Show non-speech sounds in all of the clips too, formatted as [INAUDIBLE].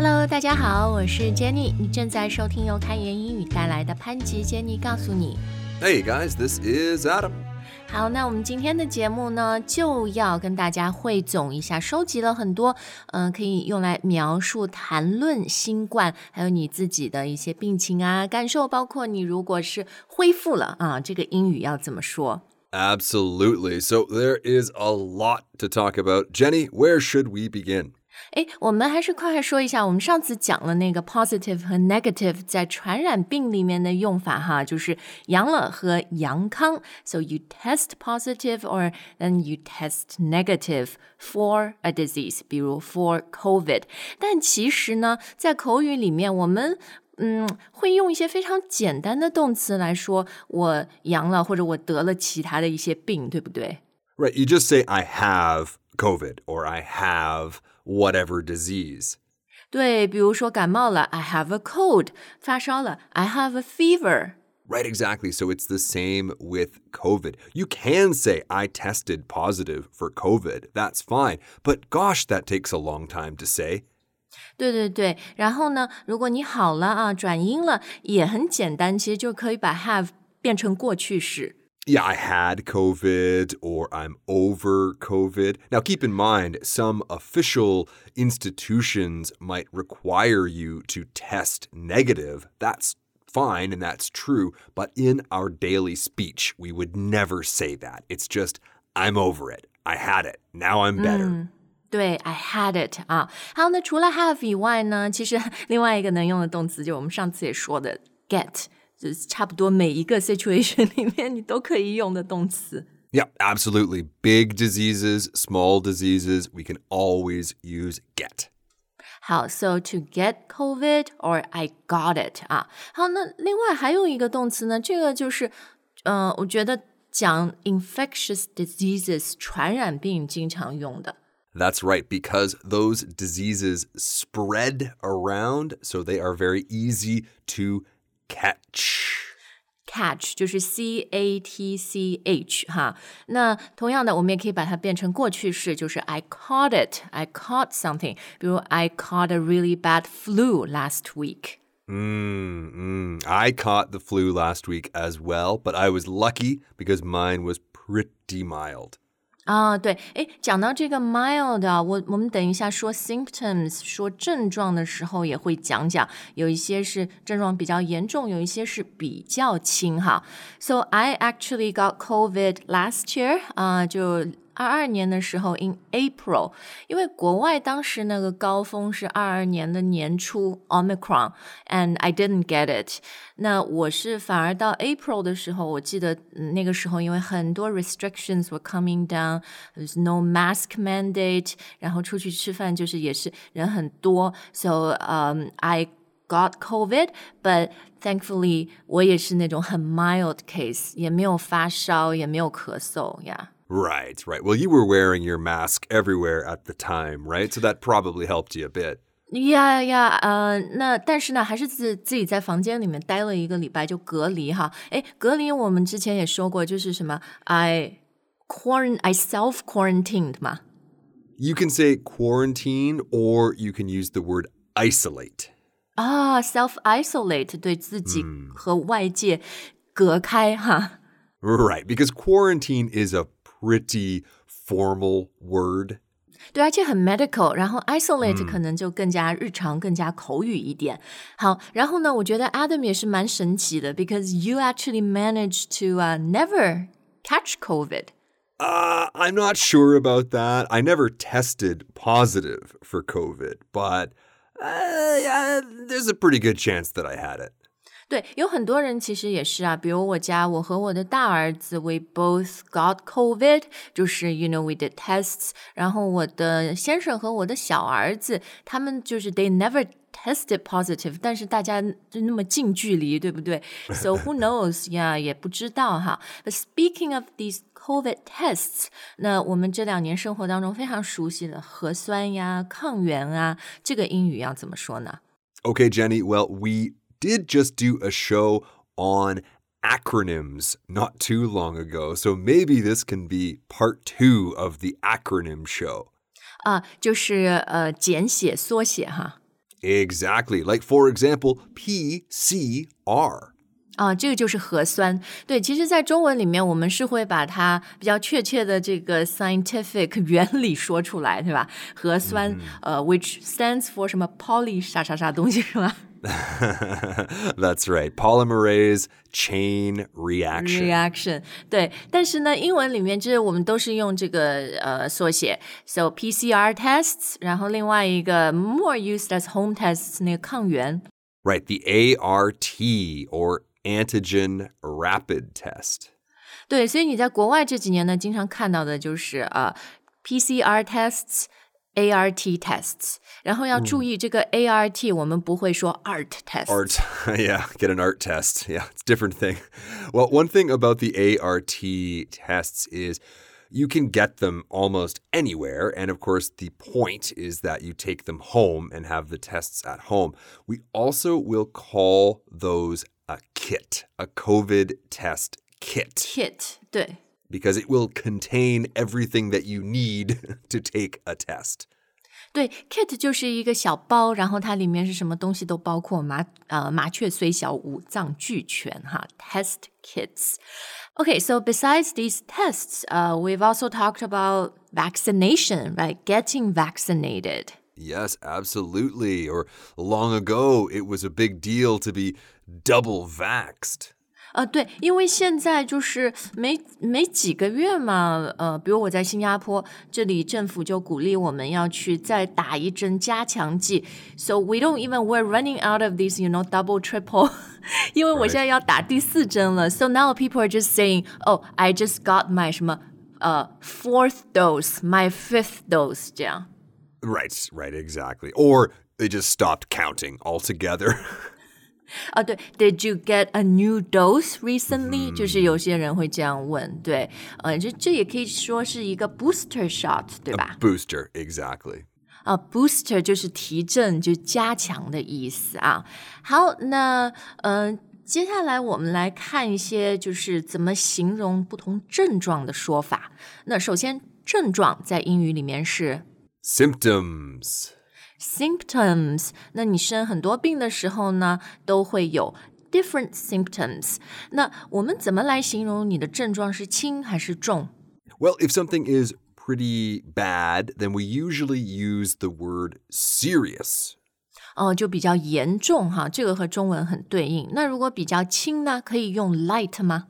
Hello，大家好，我是 Jenny，你正在收听由开言英语带来的潘吉 Jenny 告诉你。 Hey guys, this is Adam. 好，那我们今天的节目呢，就要跟大家汇总一下，收集了很多，嗯、可以用来描述、谈论新冠，还有你自己的一些病情啊、感受，包括你如果是恢复了啊，这个英语要怎么说？ Absolutely. So there is a lot to talk about. Jenny, where should we begin? 诶，我们还是快快说一下，我们上次讲了那个 positive 和 negative 在传染病里面的用法哈，就是阳了和阳康。So you test positive or then you test negative for a disease，比如 for COVID。但其实呢，在口语里面，我们嗯，会用一些非常简单的动词来说我阳了，或者我得了其他的一些病，对不对？ Right, you just say I have COVID or I have whatever disease. 对，比如说感冒了，I have a cold；发烧了，I have a fever。 Right, exactly. So it's the same with COVID. You can say I tested positive for COVID. That's fine. But gosh, that takes a long time to say. 对对对，然后呢，如果你好了啊，转阴了，也很简单，其实就可以把 have 变成过去式。 Yeah, I had COVID or I'm over COVID. Now, keep in mind, some official institutions might require you to test negative. That's fine and that's true. But in our daily speech, we would never say that. It's just, I'm over it. I had it. Now I'm better. 对，I had it 啊。还有呢，除了 have 以外呢，其实另外一个能用的动词，就我们上次也说的 [LAUGHS] get， 就是差不多每一个 situation [LAUGHS] 里面你都可以用的动词。 Yeah, absolutely. Big diseases, small diseases, we can always use get. 好，so to get COVID or I got it 啊。好，那另外还有一个动词呢，这个就是，呃，我觉得讲 infectious diseases 传染病经常用的。 That's right, because those diseases spread around, so they are very easy to catch. catch 就是 c a t c h 哈，那同样的，我们也可以把它变成过去式，就是 I caught it, I caught something。比如 I caught a really bad flu last week。 Mm, mm. I caught the flu last week as well, but I was lucky because mine was pretty mild. 啊，对，诶，讲到这个 mild 啊，我我们等一下说 symptoms 说症状的时候也会讲讲，有一些是症状比较严重，有一些是比较轻哈。So I actually got COVID last year 啊、就二二年的时候 in April，因为国外当时那个高峰是二二年的年初 Omicron，and I didn't get it。那我是反而到 April 的时候，我记得嗯那个时候因为很多 restrictions were coming down，there's no mask mandate，然后出去吃饭就是也是人很多，so um I got COVID，but thankfully 我也是那种很 mild case，也没有发烧，也没有咳嗽呀。 Right, right. Well, you were wearing your mask everywhere at the time, right? So that probably helped you a bit. 呀呀，呃，那但是呢，还是自自己在房间里面待了一个礼拜，就隔离哈。诶，隔离我们之前也说过，就是什么，I quarant I self quarantined 嘛。 You can say quarantine or you can use the word isolate. 啊，self isolate 对自己和外界隔开哈。 Right, because quarantine is a pretty formal word. 对，而且很 medical，然后 isolate 可能就更加日常、更加口语一点。好，然后呢，我觉得 Adam 也是蛮神奇的，because you actually managed to、uh, never catch COVID。 Uh, I'm not sure about that. I never tested positive for COVID, but uh, yeah, there's a pretty good chance that I had it. 对，有很多人其实也是啊，比如我家，我和我的大儿子，we both got COVID，就是 you know we did tests，然后我的先生和我的小儿子，他们就是 they never tested positive，但是大家就那么近距离，对不对？So who knows 呀，也不知道哈。But speaking of these COVID tests，那我们这两年生活当中非常熟悉的核酸呀、抗原啊，这个英语要怎么说呢？ Okay, Jenny, well, we did just do a show on acronyms not too long ago, so maybe this can be part two of the acronym show. 啊，就是呃简写、缩写哈。 Exactly. Like, for example, PCR. 啊，这个就是核酸。对，其实，在中文里面，我们是会把它比较确切的这个 scientific 原理说出来，对吧？核酸，呃、mm.，which stands for 什么 poly 啥啥啥东西是吧 [LAUGHS] ？That's right. Polymerase chain reaction. Reaction 对，但是呢，英文里面就是我们都是用这个呃缩写，so PCR tests，然后另外一个 more used as home tests 那个抗原。Right, the ART or antigen rapid test. 对，所以你在国外这几年呢，经常看到的就是呃 PCR tests。 ART tests，然后要注意这个 ART，我们不会说 art test。Art, [LAUGHS] yeah, get an art test. Yeah, it's a different thing. Well, one thing about the ART tests is you can get them almost anywhere. And of course, the point is that you take them home and have the tests at home. We also will call those a kit, a COVID test kit. Kit, 对。 because it will contain everything that you need [LAUGHS] to take a test. 对，kit 就是一个小包，然后它里面是什么东西都包括，麻呃麻雀虽小，五脏俱全哈。Test kits. Okay, so besides these tests, uh, we've also talked about vaccination, right? Getting vaccinated. Yes, absolutely. Or long ago, it was a big deal to be double vaxed. 呃，对，因为现在就是没没几个月嘛，呃，比如我在新加坡，这里政府就鼓励我们要去再打一针加强剂，so we don't even we're running out of these you know double triple，因为我现在要打第四针了，so [LAUGHS] now people are just saying oh I just got my 什么呃 fourth dose my fifth dose 这样。Right, right, exactly. Or they just stopped counting altogether. [LAUGHS] 啊，对，Did you get a new dose recently？、嗯、就是有些人会这样问，对，呃，这这也可以说是一个 booster shot，对吧 a？Booster, exactly. 啊，booster 就是提振，就加强的意思啊。好，那嗯、呃，接下来我们来看一些就是怎么形容不同症状的说法。那首先，症状在英语里面是 symptoms。 symptoms，那你生很多病的时候呢，都会有 different symptoms。那我们怎么来形容你的症状是轻还是重？Well, if something is pretty bad, then we usually use the word serious. 哦，就比较严重哈，这个和中文很对应。那如果比较轻呢，可以用 light 吗？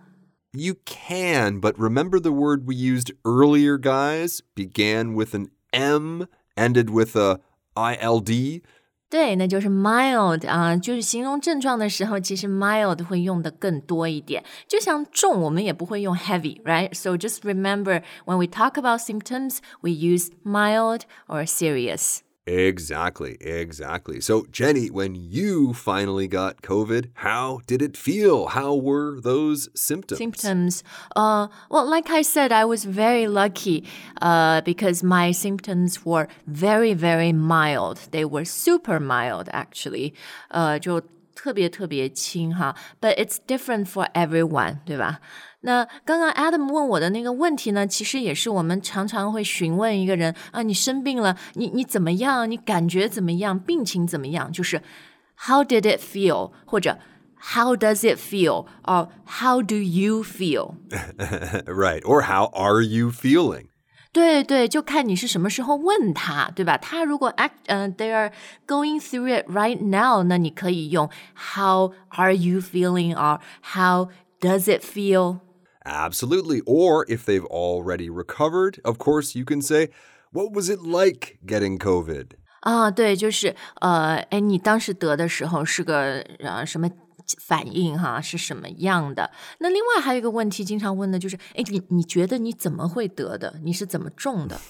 You can, but remember the word we used earlier, guys? Began with an M, ended with a I L D。对，那就是 mild 啊，就是形容症状的时候，其实 mild 会用的更多一点。就像重，我们也不会用 heavy，right？So just remember when we talk about symptoms, we use mild or serious. Exactly, exactly. So, Jenny, when you finally got COVID, how did it feel? How were those symptoms? Symptoms. Uh, well, like I said, I was very lucky uh, because my symptoms were very, very mild. They were super mild, actually. Uh, 就特别特别轻哈，but it's different for everyone，对吧？ 那刚刚 Adam 问我的那个问题呢，其实也是我们常常会询问一个人啊，你生病了，你你怎么样？你感觉怎么样？病情怎么样？就是 How did it feel？或者 How does it feel？哦，How do you feel？Right. [LAUGHS] Or how are you feeling？对对，就看你是什么时候问他，对吧？他如果 act，嗯、uh,，they are going through it right now，那你可以用 How are you feeling？or How does it feel？Absolutely. Or if they've already recovered, of course, you can say, What was it like getting COVID? 啊，对，就是呃，哎，你当时得的时候是个呃什么反应哈？是什么样的？那另外还有一个问题，经常问的就是，哎，你你觉得你怎么会得的？你是怎么中的？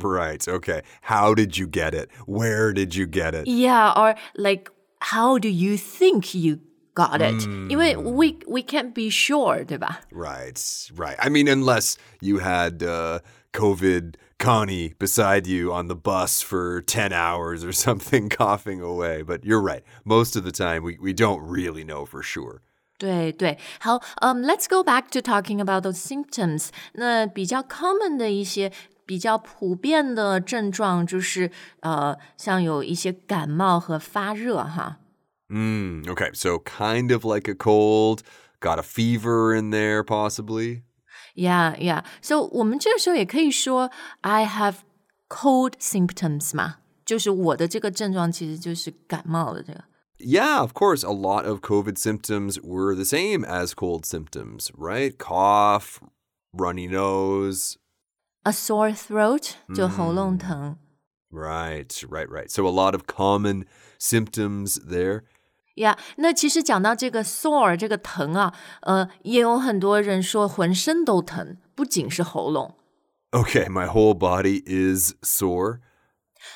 Right. Okay. [LAUGHS] How did you get it? Where did you get it? Yeah. Or like, how do you think you got it，、嗯、因为 we we can't be sure，对吧？Right, right. I mean, unless you had uh, COVID Connie beside you on the bus for 10 hours or [LAUGHS] something coughing away. But you're right. Most of the time, we, we don't really know for sure. 对对，好，嗯、um,，Let's go back to talking about those symptoms。那比较 common 的一些 比较普遍的症状就是呃，像有一些感冒和发热哈。 Mm, okay, so kind of like a cold, got a fever in there possibly. Yeah, yeah. So 我们这个时候也可以说 I have cold symptoms 嘛，就是我的这个症状其实就是感冒的这个。Yeah, of course. A lot of COVID symptoms were the same as cold symptoms, right? Cough, runny nose. A sore throat 就喉咙疼。 Right, right, right. So a lot of common symptoms there. Yeah，那其实讲到这个 sore 这个疼啊，呃，也有很多人说浑身都疼，不仅是喉咙 Okay, my whole body is sore.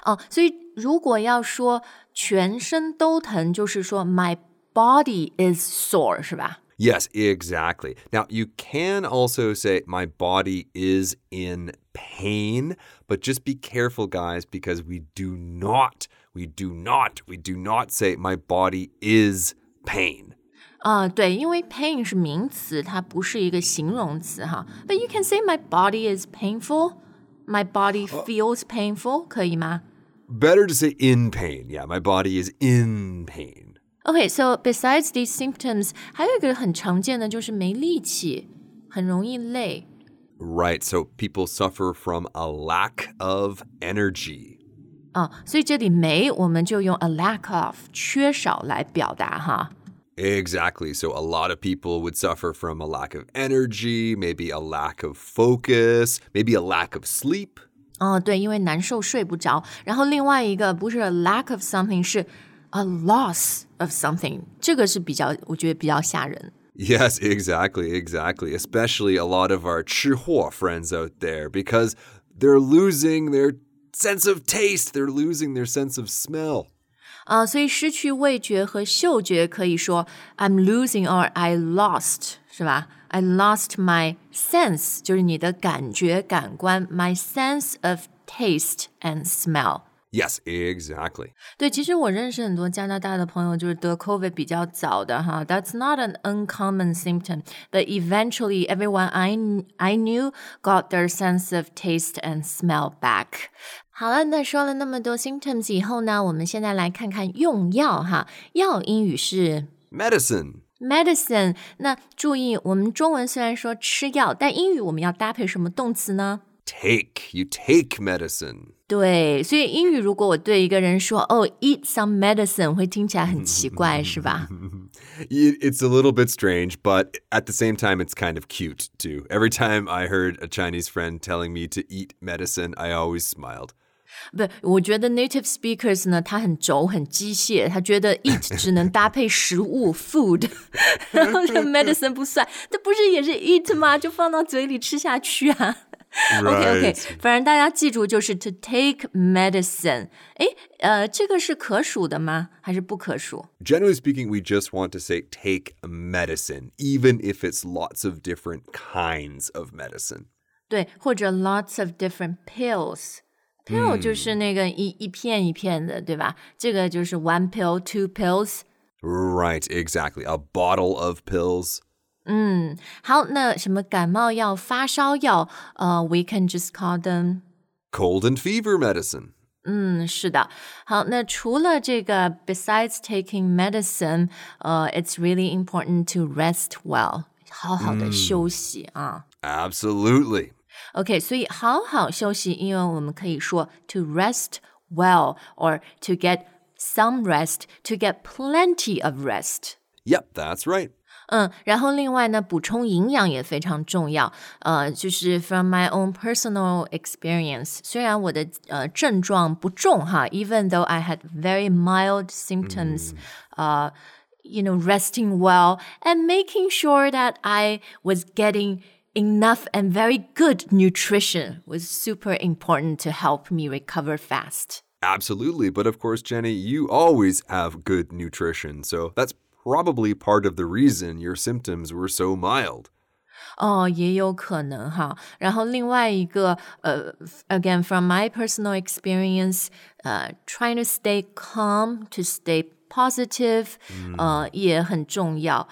哦。所以如果要说全身都疼，就是说 my body is sore，是吧？Yes, exactly. Now, you can also say my body is in pain, but just be careful, guys, because we do not, we do not, we do not say my body is pain. 啊、对，因为 pain 是名词，它不是一个形容词哈。But you can say my body is painful, my body feels painful，可以吗？ Better to say in pain. Yeah, my body is in pain. Okay, so besides these symptoms，还有一个很常见的就是没力气，很容易累。 Right, so people suffer from a lack of energy. 啊，所以这里没我们就用 a lack of 缺少来表达哈。 Exactly. So a lot of people would suffer from a lack of energy, maybe a lack of focus, maybe a lack of sleep. 哦，对，因为难受睡不着。然后另外一个不是 a lack of something，是 a loss of something，这个是比较我觉得比较吓人。 Yes, exactly, exactly. Especially a lot of our 吃货 friends out there because they're losing their sense of taste, they're losing their sense of smell. 啊、所以失去味觉和嗅觉可以说 I'm losing or I lost，是吧？I lost my sense，就是你的感觉、感官，my sense of taste and smell。 Yes, exactly. 对，其实我认识很多加拿大的朋友，就是得 COVID 比较早的哈。That's not an uncommon symptom, but eventually everyone I I knew got their sense of taste and smell back. 好了，那说了那么多 symptoms 以后呢，我们现在来看看用药哈。药英语是 Medicine. medicine。那注意，我们中文虽然说吃药，但英语我们要搭配什么动词呢？ Take. You take medicine. 对，所以英语如果我对一个人说“哦，eat some medicine”，会听起来很奇怪，是吧？ It- It's [LAUGHS] a little bit strange, but at the same time, it's kind of cute too. Every time I heard a Chinese friend telling me to eat medicine, I always smiled. [LAUGHS] 不，我觉得 native speakers 呢，他很轴、很机械，他觉得 eat [LAUGHS] 只能搭配食物 food，然后这个 medicine 不算，这不是也是 eat 吗？就放到嘴里吃下去啊。 [LAUGHS] OK OK，反正大家记住就是 to take medicine。诶，呃，这个是可数的吗？还是不可数？ Generally speaking, we just want to say take medicine, even if it's lots of different kinds of medicine. 对，或者 lots of different pills。pill 就是那个一、一片一片的，对吧？这个就是 one pill, two pills。 Right, exactly. A bottle of pills. 好，那什么感冒药、发烧药，呃，we can just call them。 Cold and fever medicine. 嗯，是的。好，那除了这个，besides taking medicine，呃，it's really important to rest well，好好的休息啊。 Absolutely. OK，所以好好休息，因为我们可以说 to rest well or to get some rest, to get plenty of rest。 Yep, that's right. 嗯，然后另外呢，补充营养也非常重要。呃，就是 from my own personal experience，虽然我的呃症状不重哈，even though I had very mild symptoms，、呃，you know resting well and making sure that I was getting enough and very good nutrition was super important to help me recover fast. Absolutely. But of course, Jenny, you always have good nutrition. So that's probably part of the reason your symptoms were so mild. 哦，也有可能哈。然后另外一个，呃，again from my personal experience，呃，trying to stay calm, to stay positive，、呃，也很重要。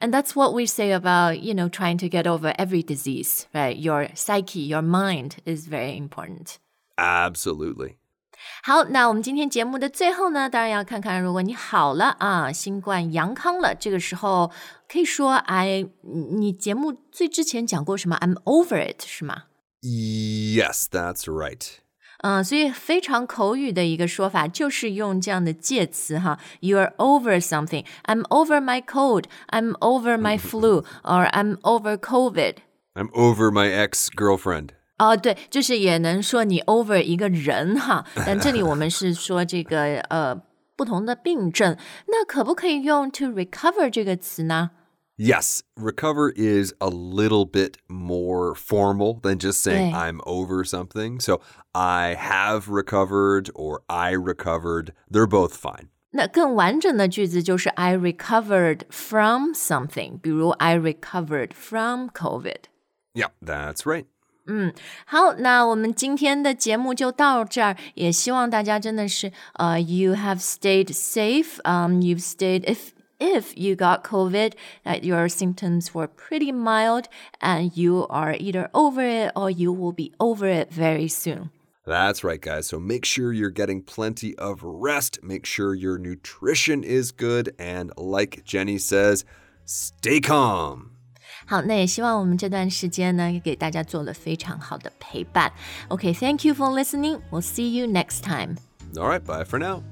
And that's what we say about, you know, trying to get over every disease, right? Your psyche, your mind is very important. Absolutely. 好，那我们今天节目的最后呢，当然要看看，如果你好了啊，新冠阳康了，这个时候可以说 I，你节目最之前讲过什么？I'm over it，是吗？Yes, that's right. 嗯，所以非常口语的一个说法就是用这样的介词哈，You're over something. I'm over my cold. I'm over my flu. Or I'm over COVID. I'm over my ex girlfriend. 哦，对，就是也能说你 over 一个人哈，但这里我们是说这个呃不同的病症，那可不可以用 to recover 这个词呢？ Yes, recover is a little bit more formal than just saying Yeah. I'm over something. So I have recovered or I recovered. They're both fine. 那更完整的句子就是 I recovered from something，比如 I recovered from COVID。 Yeah, that's right. 好，那我们今天的节目就到这儿，也希望大家真的是呃、y o u have stayed safe，um, you've stayed if if you got COVID, that your symptoms were pretty mild, and you are either over it or you will be over it very soon. That's right, guys. So make sure you're getting plenty of rest. Make sure your nutrition is good. And like Jenny says, stay calm. 好，那也希望我们这段时间呢，给大家做了非常好的陪伴。OK，thank、you for listening. We'll see you next time. All right, bye for now.